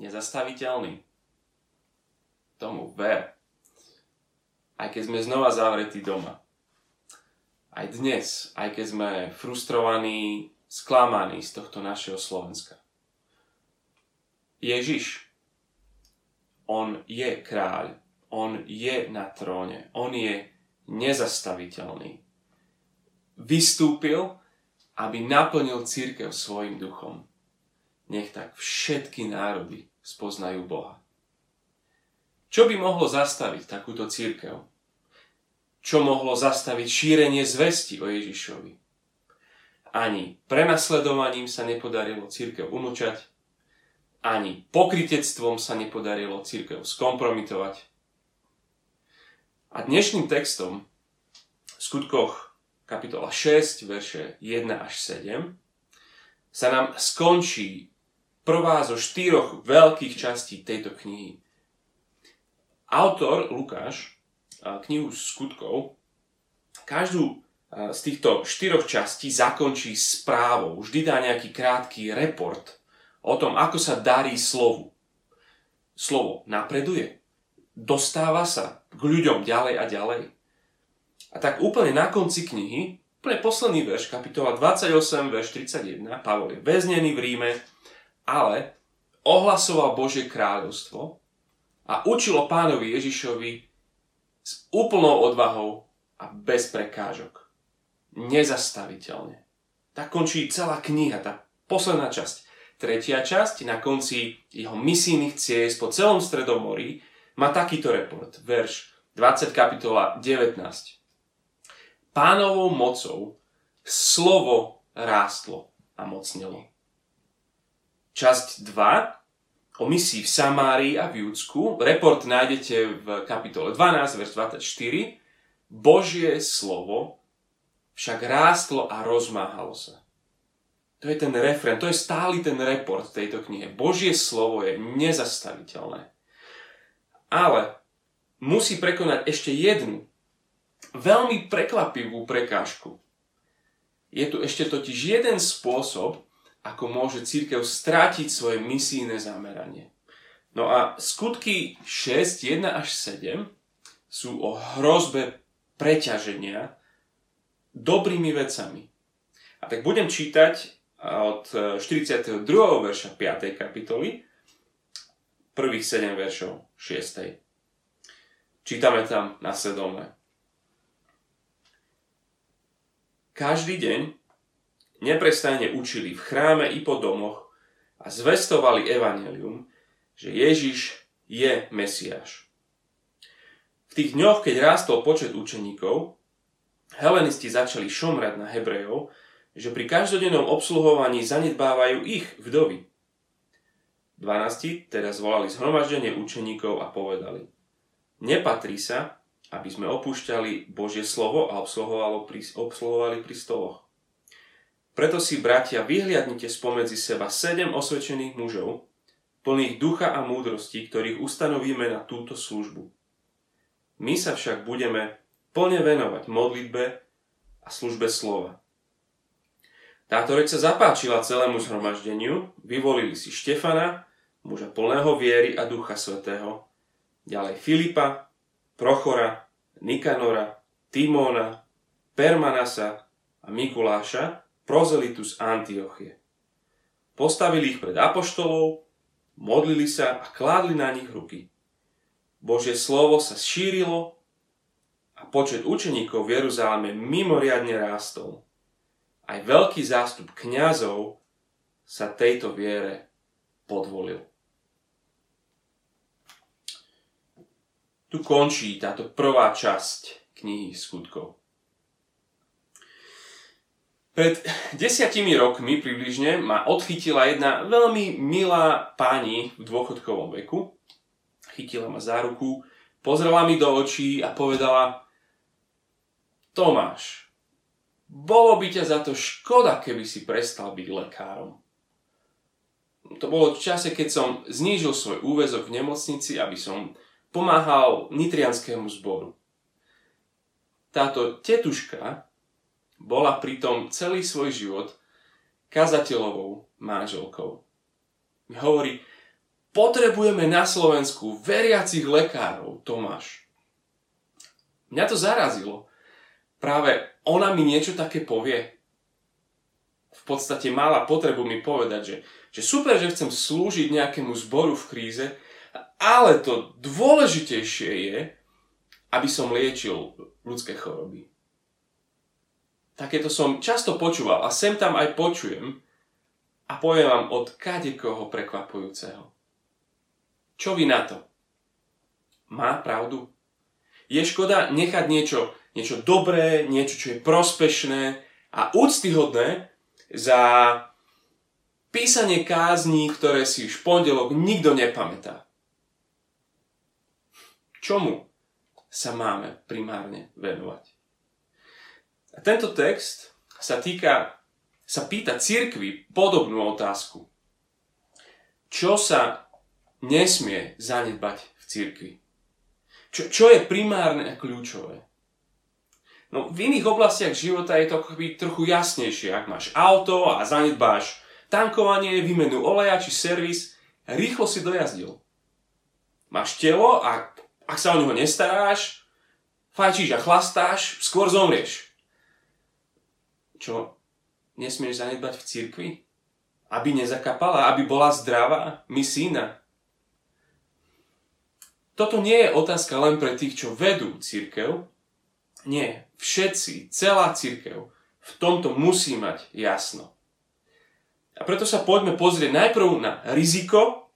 nezastaviteľný? Tomu ver. Aj keď sme znova zavretí doma. Aj dnes, aj keď sme frustrovaní, sklamaní z tohto našeho Slovenska. Ježiš, on je kráľ, on je na tróne, on je nezastaviteľný. Vystúpil, aby naplnil církev svojim duchom. Nech tak všetky národy spoznajú Boha. Čo by mohlo zastaviť takúto církev? Čo mohlo zastaviť šírenie zvesti o Ježišovi? Ani prenasledovaním sa nepodarilo církev umlčať, ani pokritectvom sa nepodarilo církev skompromitovať. A dnešným textom v skutkoch kapitola 6, verše 1 až 7 sa nám skončí prvá zo štyroch veľkých častí tejto knihy. Autor Lukáš knihu skutkov každú z týchto štyroch častí zakončí správou. Vždy dá nejaký krátky report o tom, ako sa darí slovu. Slovo napreduje, dostáva sa k ľuďom ďalej a ďalej. A tak úplne na konci knihy, úplne posledný verš, kapitola 28, verš 31, Pavol je väznený v Ríme, ale ohlasoval Božie kráľovstvo a učilo pánovi Ježišovi s úplnou odvahou a bez prekážok. Nezastaviteľne. Tak končí celá kniha, tá posledná časť. Tretia časť, na konci jeho misijných ciest po celom Stredomorí, má takýto report, verš 20 kapitola 19. Pánovou mocou slovo rástlo a mocnelo. Časť 2 o misii v Samárii a v Júdsku. Report nájdete v kapitole 12, verš 24. Božie slovo však rástlo a rozmáhalo sa. To je ten refren, to je stály ten report tejto knihe. Božie slovo je nezastaviteľné. Ale musí prekonať ešte jednu veľmi prekvapivú prekážku. Je tu ešte totiž jeden spôsob, ako môže církev strátiť svoje misijné zameranie. No a skutky 6, 1 až 7 sú o hrozbe preťaženia dobrými vecami. A tak budem čítať od 42. E, verša 5. kapitoly, prvých 7 veršov 6. Čítame tam nasledovne. Každý deň neprestajne učili v chráme i po domoch a zvestovali evanelium, že Ježiš je Mesiáš. V tých dňoch, keď rástol počet učeníkov, helenisti začali šomrať na Hebrejov, že pri každodennom obsluhovaní zanedbávajú ich vdovy. 12. teda zvolali zhromaždenie učeníkov a povedali Nepatrí sa, aby sme opúšťali Božie slovo a obsluhovali pri stoloch. Preto si, bratia, vyhliadnite spomedzi seba sedem osvedčených mužov, plných ducha a múdrosti, ktorých ustanovíme na túto službu. My sa však budeme plne venovať modlitbe a službe slova. Táto reč sa zapáčila celému zhromaždeniu, vyvolili si Štefana, muža plného viery a ducha svetého, ďalej Filipa, Prochora, Nikanora, Timóna, Permanasa a Mikuláša, prozelitus Antiochie. Postavili ich pred apoštolov, modlili sa a kládli na nich ruky. Božie slovo sa šírilo a počet učeníkov v Jeruzaleme mimoriadne rástol aj veľký zástup kňazov sa tejto viere podvolil. Tu končí táto prvá časť knihy skutkov. Pred desiatimi rokmi približne ma odchytila jedna veľmi milá pani v dôchodkovom veku. Chytila ma za ruku, pozrela mi do očí a povedala Tomáš, bolo by ťa za to škoda, keby si prestal byť lekárom. To bolo v čase, keď som znížil svoj úvezok v nemocnici, aby som pomáhal nitrianskému zboru. Táto tetuška bola pritom celý svoj život kazateľovou manželkou. Hovorí, potrebujeme na Slovensku veriacich lekárov, Tomáš. Mňa to zarazilo. Práve ona mi niečo také povie. V podstate mala potrebu mi povedať, že, že super, že chcem slúžiť nejakému zboru v kríze, ale to dôležitejšie je, aby som liečil ľudské choroby. Takéto som často počúval a sem tam aj počujem a poviem vám od kadekoho prekvapujúceho. Čo vy na to? Má pravdu? Je škoda nechať niečo, niečo dobré, niečo, čo je prospešné a úctyhodné za písanie kázní, ktoré si už pondelok nikto nepamätá. Čomu sa máme primárne venovať? Tento text sa týka, sa pýta cirkvi podobnú otázku. Čo sa nesmie zanedbať v cirkvi? Čo, čo je primárne a kľúčové? No v iných oblastiach života je to akoby trochu jasnejšie. Ak máš auto a zanedbáš tankovanie, výmenu oleja či servis, rýchlo si dojazdil. Máš telo a ak sa o neho nestaráš, fajčíš a chlastáš, skôr zomrieš. Čo nesmieš zanedbať v cirkvi? Aby nezakapala, aby bola zdravá, misína. Toto nie je otázka len pre tých, čo vedú církev. Nie, všetci, celá církev v tomto musí mať jasno. A preto sa poďme pozrieť najprv na riziko,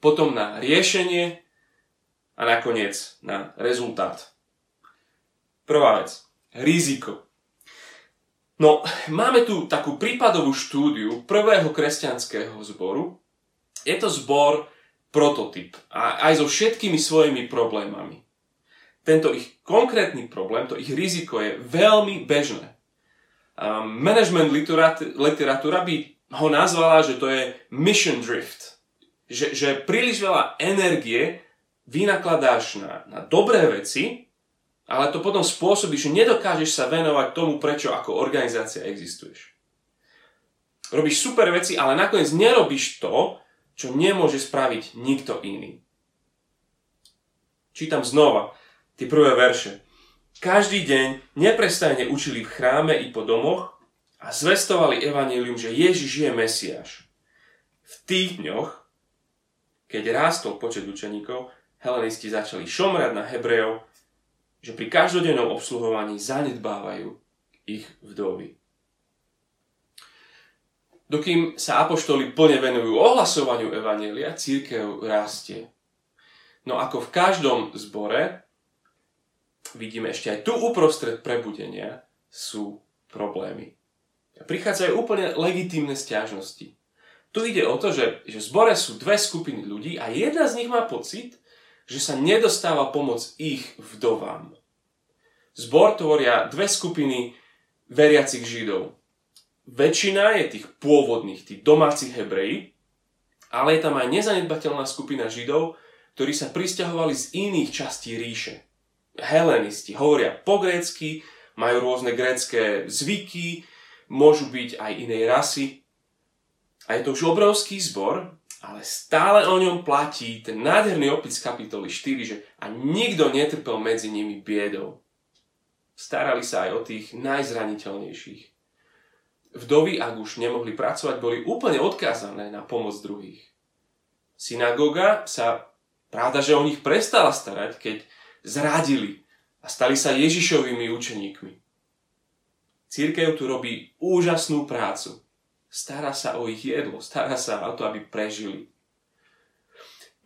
potom na riešenie a nakoniec na rezultát. Prvá vec. Riziko. No, máme tu takú prípadovú štúdiu prvého kresťanského zboru. Je to zbor prototyp a aj so všetkými svojimi problémami. Tento ich konkrétny problém, to ich riziko je veľmi bežné. Um, management literatúra by ho nazvala, že to je mission drift. Že, že príliš veľa energie vynakladáš na, na dobré veci, ale to potom spôsobí, že nedokážeš sa venovať tomu, prečo ako organizácia existuješ. Robíš super veci, ale nakoniec nerobíš to, čo nemôže spraviť nikto iný. Čítam znova tie prvé verše. Každý deň neprestajne učili v chráme i po domoch a zvestovali evanílium, že Ježiš je Mesiáš. V tých dňoch, keď rástol počet učeníkov, helenisti začali šomrať na Hebrejov že pri každodennom obsluhovaní zanedbávajú ich vdovy. Dokým sa apoštoli plne venujú ohlasovaniu Evanielia, církev rastie. No ako v každom zbore, vidíme ešte aj tu uprostred prebudenia, sú problémy. Prichádzajú úplne legitímne stiažnosti. Tu ide o to, že, že v zbore sú dve skupiny ľudí a jedna z nich má pocit, že sa nedostáva pomoc ich vdovám. Zbor tvoria dve skupiny veriacich Židov. Väčšina je tých pôvodných, tých domácich Hebrejí, ale je tam aj nezanedbateľná skupina Židov, ktorí sa pristahovali z iných častí ríše. Helenisti hovoria po grécky, majú rôzne grécké zvyky, môžu byť aj inej rasy. A je to už obrovský zbor, ale stále o ňom platí ten nádherný opis kapitoly 4, že a nikto netrpel medzi nimi biedou. Starali sa aj o tých najzraniteľnejších. Vdovy, ak už nemohli pracovať, boli úplne odkázané na pomoc druhých. Synagóga sa, pravda, že o nich prestala starať, keď zradili a stali sa Ježišovými učeníkmi. Církev tu robí úžasnú prácu stará sa o ich jedlo, stará sa o to, aby prežili.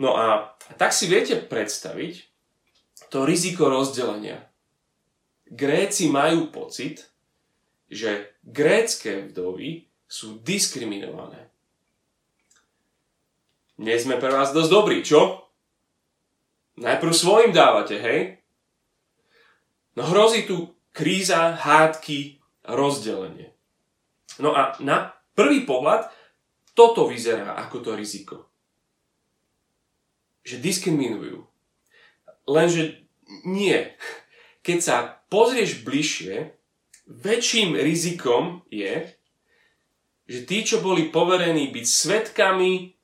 No a, tak si viete predstaviť to riziko rozdelenia. Gréci majú pocit, že grécké vdovy sú diskriminované. Nie sme pre vás dosť dobrí, čo? Najprv svojim dávate, hej? No hrozí tu kríza, hádky, rozdelenie. No a na prvý pohľad toto vyzerá ako to riziko. Že diskriminujú. Lenže nie. Keď sa pozrieš bližšie, väčším rizikom je, že tí, čo boli poverení byť svetkami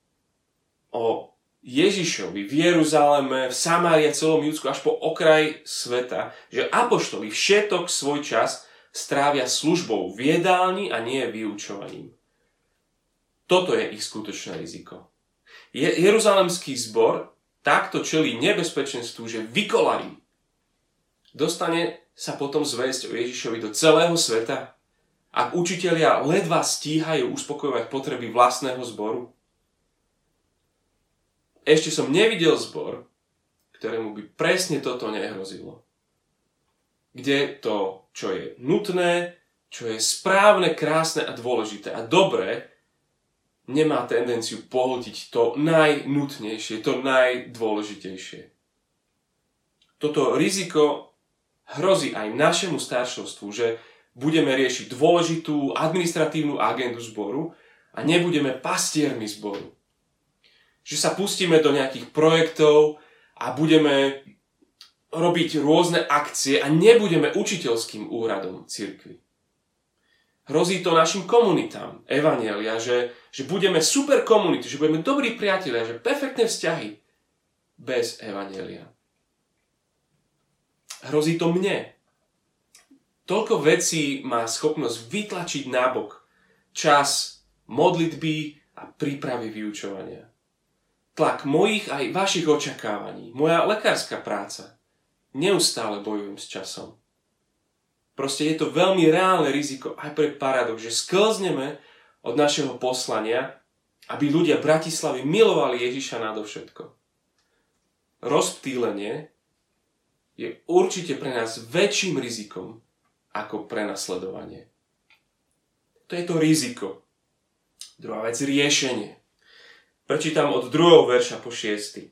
o Ježišovi v Jeruzaleme, v Samárii a celom Judsku až po okraj sveta, že apoštoli všetok svoj čas strávia službou v jedálni a nie vyučovaním. Toto je ich skutočné riziko. Je, Jeruzalemský zbor takto čelí nebezpečenstvu, že vykolarí. Dostane sa potom zväzť o Ježišovi do celého sveta, ak učitelia ledva stíhajú uspokojovať potreby vlastného zboru. Ešte som nevidel zbor, ktorému by presne toto nehrozilo. Kde to, čo je nutné, čo je správne, krásne a dôležité a dobré, nemá tendenciu pohltiť to najnutnejšie, to najdôležitejšie. Toto riziko hrozí aj našemu staršovstvu, že budeme riešiť dôležitú administratívnu agendu zboru a nebudeme pastiermi zboru že sa pustíme do nejakých projektov a budeme robiť rôzne akcie a nebudeme učiteľským úradom cirkvi. Hrozí to našim komunitám, evanielia, že, že budeme super komunity, že budeme dobrí priatelia, že perfektné vzťahy bez evanielia. Hrozí to mne. Toľko vecí má schopnosť vytlačiť nábok čas modlitby a prípravy vyučovania tlak mojich aj vašich očakávaní, moja lekárska práca. Neustále bojujem s časom. Proste je to veľmi reálne riziko aj pre paradox, že sklzneme od našeho poslania, aby ľudia Bratislavy milovali Ježiša nadovšetko. Rozptýlenie je určite pre nás väčším rizikom ako prenasledovanie. To je to riziko. Druhá vec, riešenie. Prečítam od druhého verša po šiesty.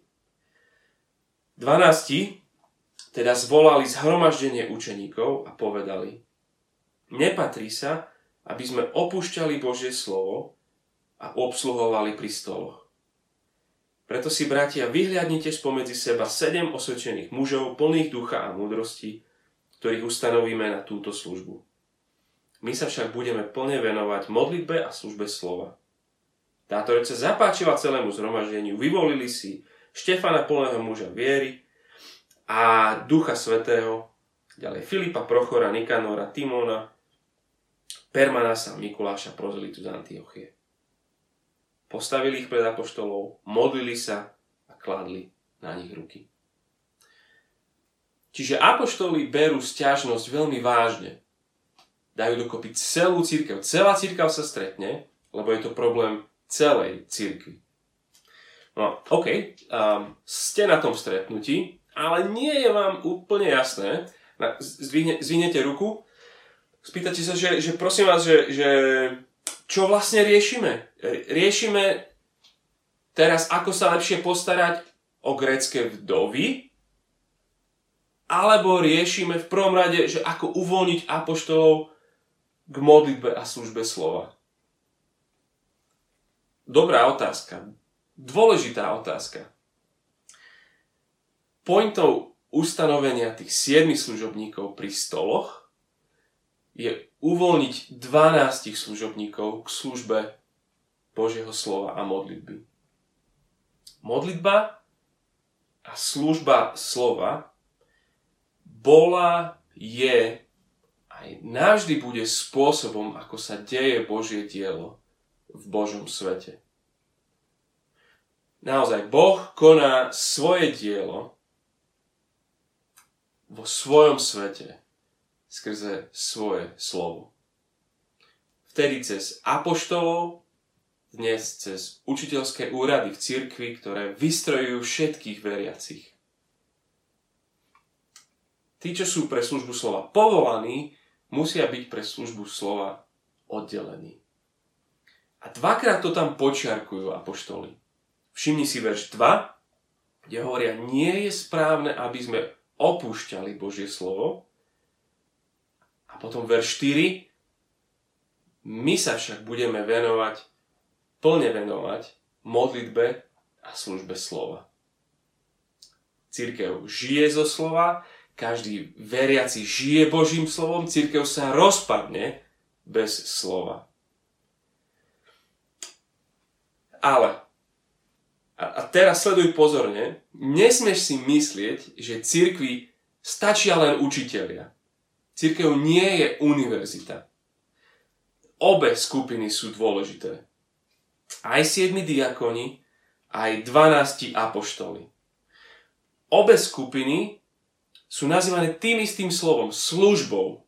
12. teda zvolali zhromaždenie učeníkov a povedali Nepatrí sa, aby sme opúšťali Božie slovo a obsluhovali pri stoloch. Preto si, bratia, vyhľadnite spomedzi seba sedem osvedčených mužov, plných ducha a múdrosti, ktorých ustanovíme na túto službu. My sa však budeme plne venovať modlitbe a službe slova. Táto reč sa zapáčila celému zhromaždeniu. Vyvolili si Štefana plného muža viery a Ducha Svetého, ďalej Filipa, Prochora, Nikanora, Timona, Permanasa, Mikuláša, Prozelitu z Antiochie. Postavili ich pred apoštolov, modlili sa a kladli na nich ruky. Čiže apoštoli berú stiažnosť veľmi vážne. Dajú dokopy celú církev. Celá církev sa stretne, lebo je to problém celej církvi. No, OK, um, ste na tom stretnutí, ale nie je vám úplne jasné, zdvihnete ruku, spýtate sa, že, že prosím vás, že, že čo vlastne riešime? Riešime teraz, ako sa lepšie postarať o grécké vdovy, alebo riešime v prvom rade, že ako uvoľniť apoštolov k modlitbe a službe slova. Dobrá otázka. Dôležitá otázka. Pointou ustanovenia tých siedmých služobníkov pri stoloch je uvoľniť 12 služobníkov k službe Božieho slova a modlitby. Modlitba a služba slova bola, je aj navždy bude spôsobom, ako sa deje Božie dielo v Božom svete. Naozaj, Boh koná svoje dielo vo svojom svete skrze svoje slovo. Vtedy cez apoštolov, dnes cez učiteľské úrady v cirkvi, ktoré vystrojujú všetkých veriacich. Tí, čo sú pre službu slova povolaní, musia byť pre službu slova oddelení. A dvakrát to tam počiarkujú apoštoli. Všimni si verš 2, kde hovoria, nie je správne, aby sme opúšťali Božie slovo. A potom verš 4, my sa však budeme venovať, plne venovať modlitbe a službe slova. Církev žije zo slova, každý veriaci žije Božím slovom, církev sa rozpadne bez slova. Ale, a, a teraz sleduj pozorne, nesmieš si myslieť, že cirkvi stačia len učitelia. Cirkev nie je univerzita. Obe skupiny sú dôležité. Aj siedmi diakoni, aj 12 apoštoli. Obe skupiny sú nazývané tým istým slovom, službou.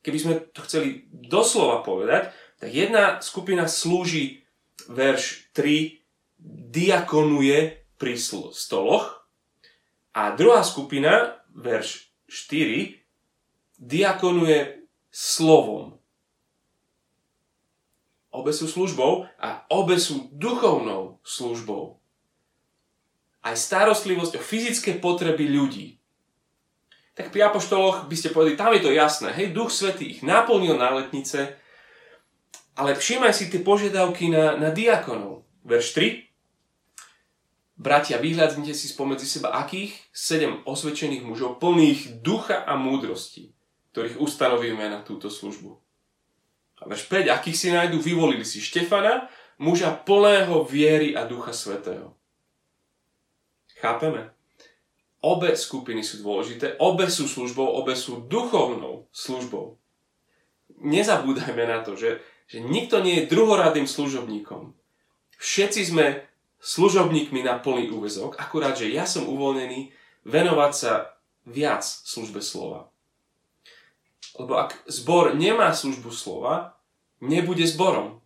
Keby sme to chceli doslova povedať, tak jedna skupina slúži, verš 3, diakonuje pri stoloch a druhá skupina, verš 4, diakonuje slovom. Obe sú službou a obe sú duchovnou službou. Aj starostlivosť o fyzické potreby ľudí. Tak pri apoštoloch by ste povedali, tam je to jasné. Hej, Duch Svetý ich naplnil na letnice, ale všímaj si tie požiadavky na, na diakonov. Verš 3. Bratia, vyhľadnite si spomedzi seba akých? Sedem osvedčených mužov, plných ducha a múdrosti ktorých ustanovíme na túto službu. A verš 5, akých si nájdu, vyvolili si Štefana, muža plného viery a ducha svetého. Chápeme? Obe skupiny sú dôležité, obe sú službou, obe sú duchovnou službou. Nezabúdajme na to, že, že nikto nie je druhoradým služobníkom. Všetci sme služobníkmi na plný úvezok, akurát, že ja som uvoľnený venovať sa viac službe slova. Lebo ak zbor nemá službu slova, nebude zborom.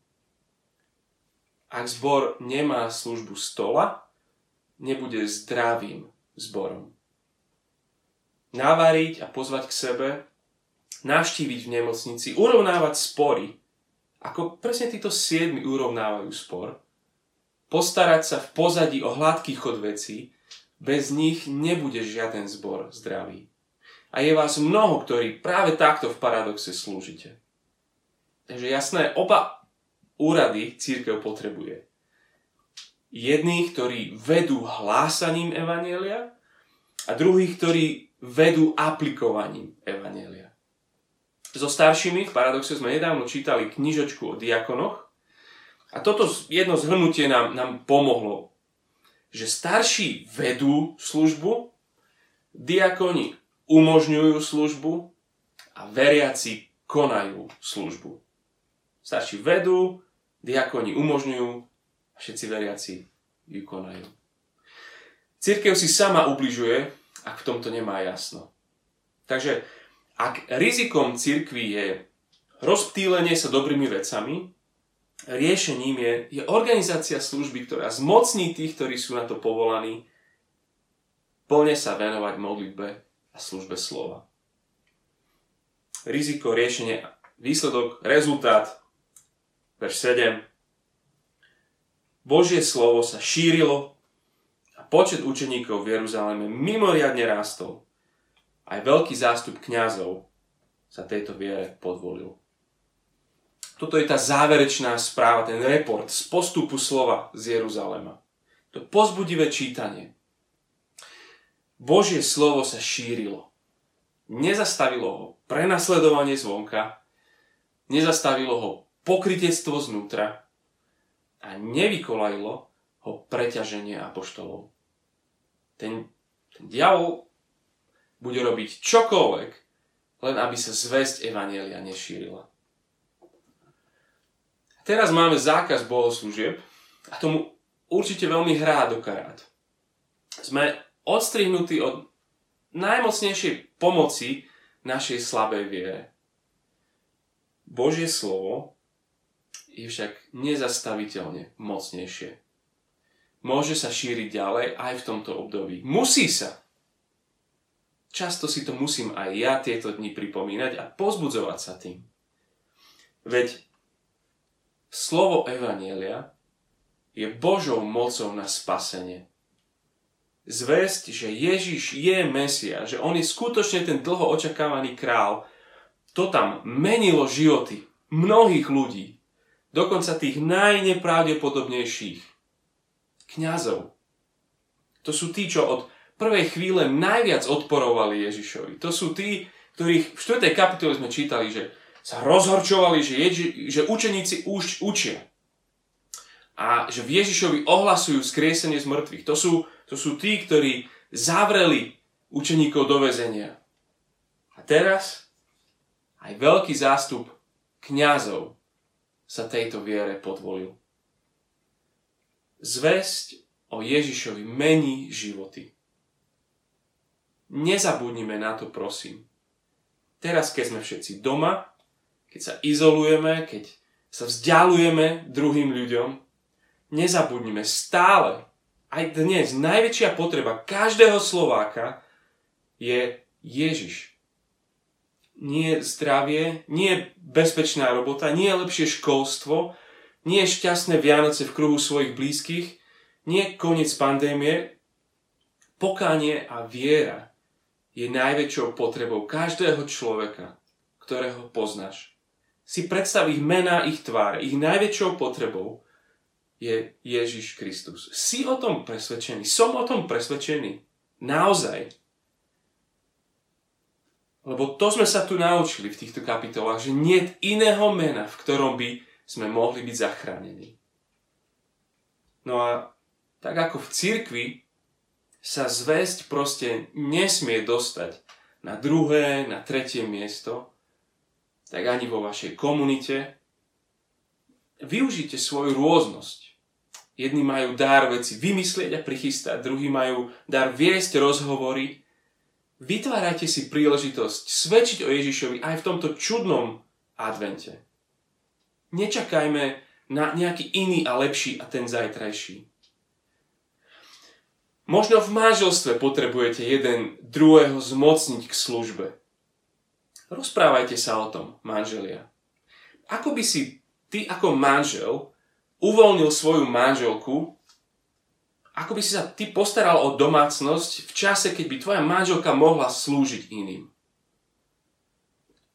Ak zbor nemá službu stola, nebude zdravým zborom. Navariť a pozvať k sebe, navštíviť v nemocnici, urovnávať spory, ako presne títo siedmi urovnávajú spor, postarať sa v pozadí o hladký chod vecí, bez nich nebude žiaden zbor zdravý. A je vás mnoho, ktorí práve takto v paradoxe slúžite. Takže jasné, oba úrady církev potrebuje. Jedných, ktorí vedú hlásaním Evanielia a druhých, ktorí vedú aplikovaním Evanielia. So staršími v paradoxe sme nedávno čítali knižočku o diakonoch a toto jedno zhrnutie nám, nám pomohlo, že starší vedú službu, diakoni umožňujú službu a veriaci konajú službu. Starší vedú, diakoni umožňujú a všetci veriaci ju konajú. Církev si sama ubližuje, ak v tomto nemá jasno. Takže ak rizikom církvy je rozptýlenie sa dobrými vecami, riešením je, je organizácia služby, ktorá zmocní tých, ktorí sú na to povolaní, plne sa venovať modlitbe a službe slova. Riziko, riešenie, výsledok, rezultát. Verš 7. Božie slovo sa šírilo a počet učeníkov v Jeruzaleme mimoriadne rástol. Aj veľký zástup kňazov sa tejto viere podvolil. Toto je tá záverečná správa, ten report z postupu slova z Jeruzalema. To pozbudivé čítanie. Božie slovo sa šírilo. Nezastavilo ho prenasledovanie zvonka, nezastavilo ho pokritectvo znútra a nevykolajilo ho preťaženie apoštolov. Ten, ten diavol bude robiť čokoľvek, len aby sa zväzť Evanielia nešírila. Teraz máme zákaz bohoslúžieb a tomu určite veľmi hrá do karát. Sme odstrihnutý od najmocnejšej pomoci našej slabej viere. Božie slovo je však nezastaviteľne mocnejšie. Môže sa šíriť ďalej aj v tomto období. Musí sa. Často si to musím aj ja tieto dni pripomínať a pozbudzovať sa tým. Veď slovo Evanielia je Božou mocou na spasenie zväzť, že Ježiš je Mesia, že on je skutočne ten dlho očakávaný král, to tam menilo životy mnohých ľudí, dokonca tých najnepravdepodobnejších kňazov. To sú tí, čo od prvej chvíle najviac odporovali Ježišovi. To sú tí, ktorých v 4. kapitole sme čítali, že sa rozhorčovali, že, Ježi, že učeníci už učia. a že v Ježišovi ohlasujú skriesenie z mŕtvych. To sú, to sú tí, ktorí zavreli učeníkov do väzenia. A teraz aj veľký zástup kňazov sa tejto viere podvolil. Zväzť o Ježišovi mení životy. Nezabudnime na to, prosím. Teraz, keď sme všetci doma, keď sa izolujeme, keď sa vzdialujeme druhým ľuďom, nezabudnime stále, aj dnes, najväčšia potreba každého Slováka je Ježiš. Nie zdravie, nie bezpečná robota, nie lepšie školstvo, nie šťastné Vianoce v kruhu svojich blízkych, nie koniec pandémie. Pokánie a viera je najväčšou potrebou každého človeka, ktorého poznáš. Si predstav ich mená, ich tvár, ich najväčšou potrebou je Ježiš Kristus. Si o tom presvedčený? Som o tom presvedčený? Naozaj. Lebo to sme sa tu naučili v týchto kapitolách, že nie iného mena, v ktorom by sme mohli byť zachránení. No a tak ako v cirkvi sa zväzť proste nesmie dostať na druhé, na tretie miesto, tak ani vo vašej komunite. Využite svoju rôznosť. Jedni majú dar veci vymyslieť a prichystať, druhí majú dar viesť rozhovory. Vytvárajte si príležitosť svedčiť o Ježišovi aj v tomto čudnom advente. Nečakajme na nejaký iný a lepší a ten zajtrajší. Možno v manželstve potrebujete jeden druhého zmocniť k službe. Rozprávajte sa o tom, manželia. Ako by si ty ako manžel uvoľnil svoju manželku, ako by si sa ty postaral o domácnosť v čase, keď by tvoja manželka mohla slúžiť iným.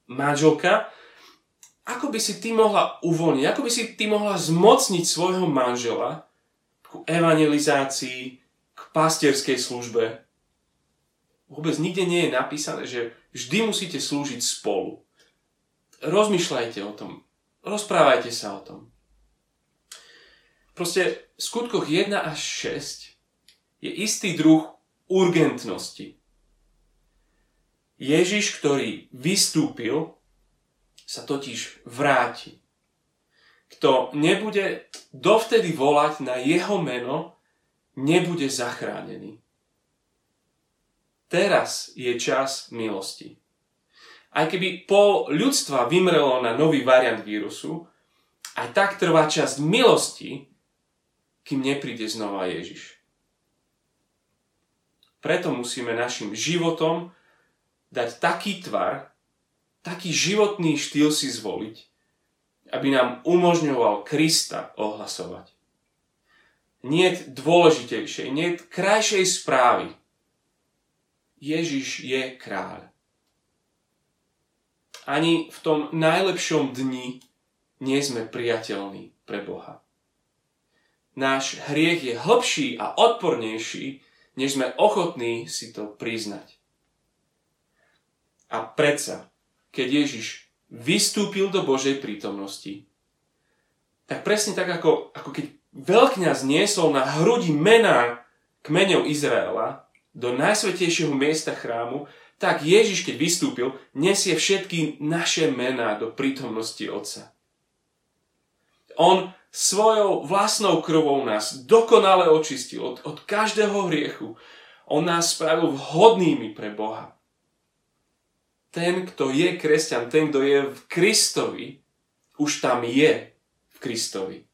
Manželka, ako by si ty mohla uvoľniť, ako by si ty mohla zmocniť svojho manžela k evangelizácii, k pastierskej službe. Vôbec nikde nie je napísané, že vždy musíte slúžiť spolu. Rozmýšľajte o tom. Rozprávajte sa o tom. Proste v skutkoch 1 až 6 je istý druh urgentnosti. Ježiš, ktorý vystúpil, sa totiž vráti. Kto nebude dovtedy volať na jeho meno, nebude zachránený. Teraz je čas milosti. Aj keby pol ľudstva vymrelo na nový variant vírusu, aj tak trvá časť milosti, kým nepríde znova Ježiš. Preto musíme našim životom dať taký tvar, taký životný štýl si zvoliť, aby nám umožňoval Krista ohlasovať. Nie dôležitejšej, nie krajšej správy. Ježiš je kráľ. Ani v tom najlepšom dni nie sme priateľní pre Boha náš hriech je hlbší a odpornejší, než sme ochotní si to priznať. A predsa, keď Ježiš vystúpil do Božej prítomnosti, tak presne tak, ako, ako keď veľkňaz niesol na hrudi mená kmeňov Izraela do najsvetejšieho miesta chrámu, tak Ježiš, keď vystúpil, nesie všetky naše mená do prítomnosti Otca. On svojou vlastnou krvou nás dokonale očistil od, od každého hriechu. On nás spravil vhodnými pre Boha. Ten, kto je kresťan, ten, kto je v Kristovi, už tam je v Kristovi.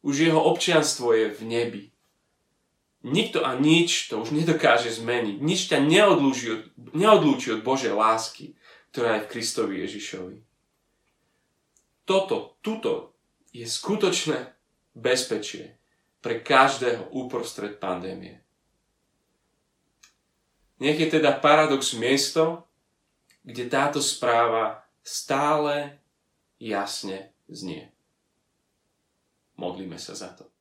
Už jeho občianstvo je v nebi. Nikto a nič to už nedokáže zmeniť. Nič ťa neodlúči od, neodlúči od Božej lásky, ktorá je v Kristovi Ježišovi. Toto, tuto je skutočné bezpečie pre každého uprostred pandémie. Nech je teda paradox miesto, kde táto správa stále jasne znie. Modlíme sa za to.